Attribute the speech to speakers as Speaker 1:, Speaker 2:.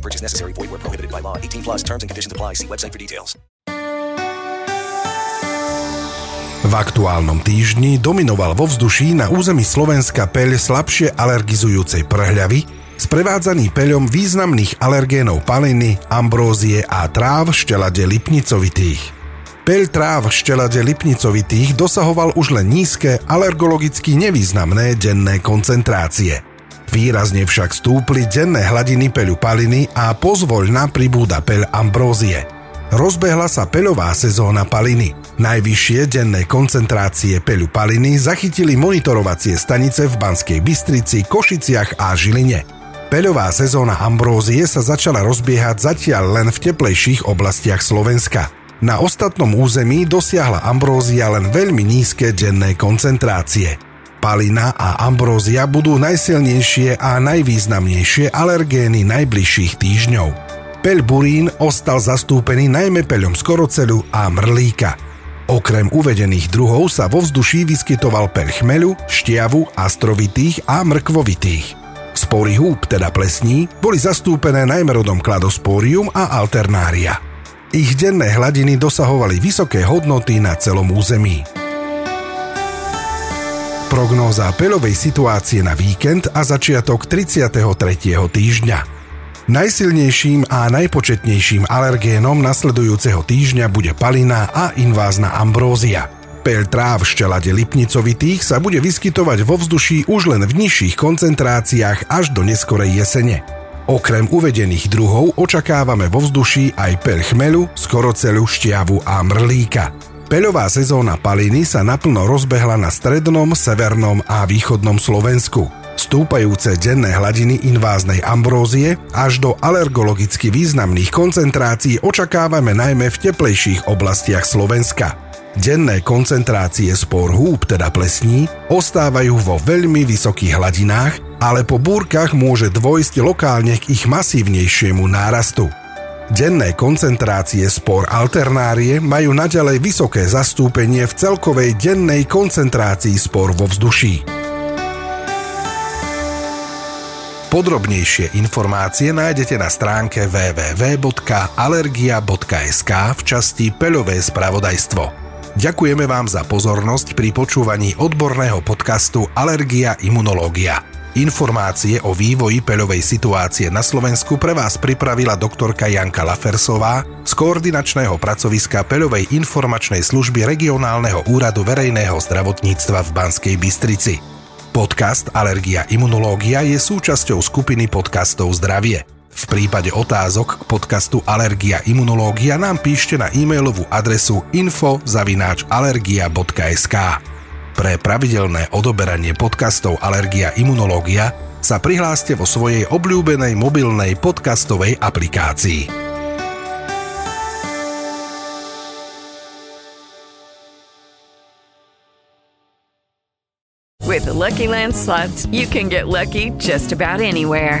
Speaker 1: Purchase necessary. Void where prohibited by law. 18 plus terms and conditions apply. See website for details.
Speaker 2: V aktuálnom týždni dominoval vo vzduší na území Slovenska peľ slabšie alergizujúcej prhľavy, sprevádzaný peľom významných alergénov paliny, ambrózie a tráv štelade lipnicovitých. Peľ tráv štelade lipnicovitých dosahoval už len nízke, alergologicky nevýznamné denné koncentrácie. Výrazne však stúpli denné hladiny peľu paliny a pozvoľna pribúda peľ ambrózie. Rozbehla sa peľová sezóna paliny. Najvyššie denné koncentrácie peľu paliny zachytili monitorovacie stanice v Banskej Bystrici, Košiciach a Žiline. Peľová sezóna ambrózie sa začala rozbiehať zatiaľ len v teplejších oblastiach Slovenska. Na ostatnom území dosiahla ambrózia len veľmi nízke denné koncentrácie. Palina a ambrózia budú najsilnejšie a najvýznamnejšie alergény najbližších týždňov. Peľ burín ostal zastúpený najmä peľom skorocelu a mrlíka. Okrem uvedených druhov sa vo vzduší vyskytoval peľ chmelu, štiavu, astrovitých a mrkvovitých. Spory húb, teda plesní, boli zastúpené najmä rodom kladosporium a alternária. Ich denné hladiny dosahovali vysoké hodnoty na celom území. Prognóza peľovej situácie na víkend a začiatok 33. týždňa. Najsilnejším a najpočetnejším alergénom nasledujúceho týždňa bude palina a invázna ambrózia. Peľ tráv štelade lipnicovitých sa bude vyskytovať vo vzduší už len v nižších koncentráciách až do neskorej jesene. Okrem uvedených druhov očakávame vo vzduší aj peľ chmelu, skorocelu, štiavu a mrlíka. Peľová sezóna paliny sa naplno rozbehla na strednom, severnom a východnom Slovensku. Stúpajúce denné hladiny inváznej ambrózie až do alergologicky významných koncentrácií očakávame najmä v teplejších oblastiach Slovenska. Denné koncentrácie spor húb, teda plesní, ostávajú vo veľmi vysokých hladinách, ale po búrkach môže dôjsť lokálne k ich masívnejšiemu nárastu. Denné koncentrácie spor alternárie majú naďalej vysoké zastúpenie v celkovej dennej koncentrácii spor vo vzduší. Podrobnejšie informácie nájdete na stránke www.alergia.sk v časti Peľové spravodajstvo. Ďakujeme vám za pozornosť pri počúvaní odborného podcastu Alergia imunológia. Informácie o vývoji peľovej situácie na Slovensku pre vás pripravila doktorka Janka Lafersová z koordinačného pracoviska Peľovej informačnej služby regionálneho úradu verejného zdravotníctva v Banskej Bystrici. Podcast Alergia imunológia je súčasťou skupiny podcastov Zdravie. V prípade otázok k podcastu Alergia imunológia nám píšte na e-mailovú adresu info.alergia.sk. Pre pravidelné odoberanie podcastov Alergia Imunológia sa prihláste vo svojej obľúbenej mobilnej podcastovej aplikácii.
Speaker 3: With the Lucky Land slots, you can get lucky just about anywhere.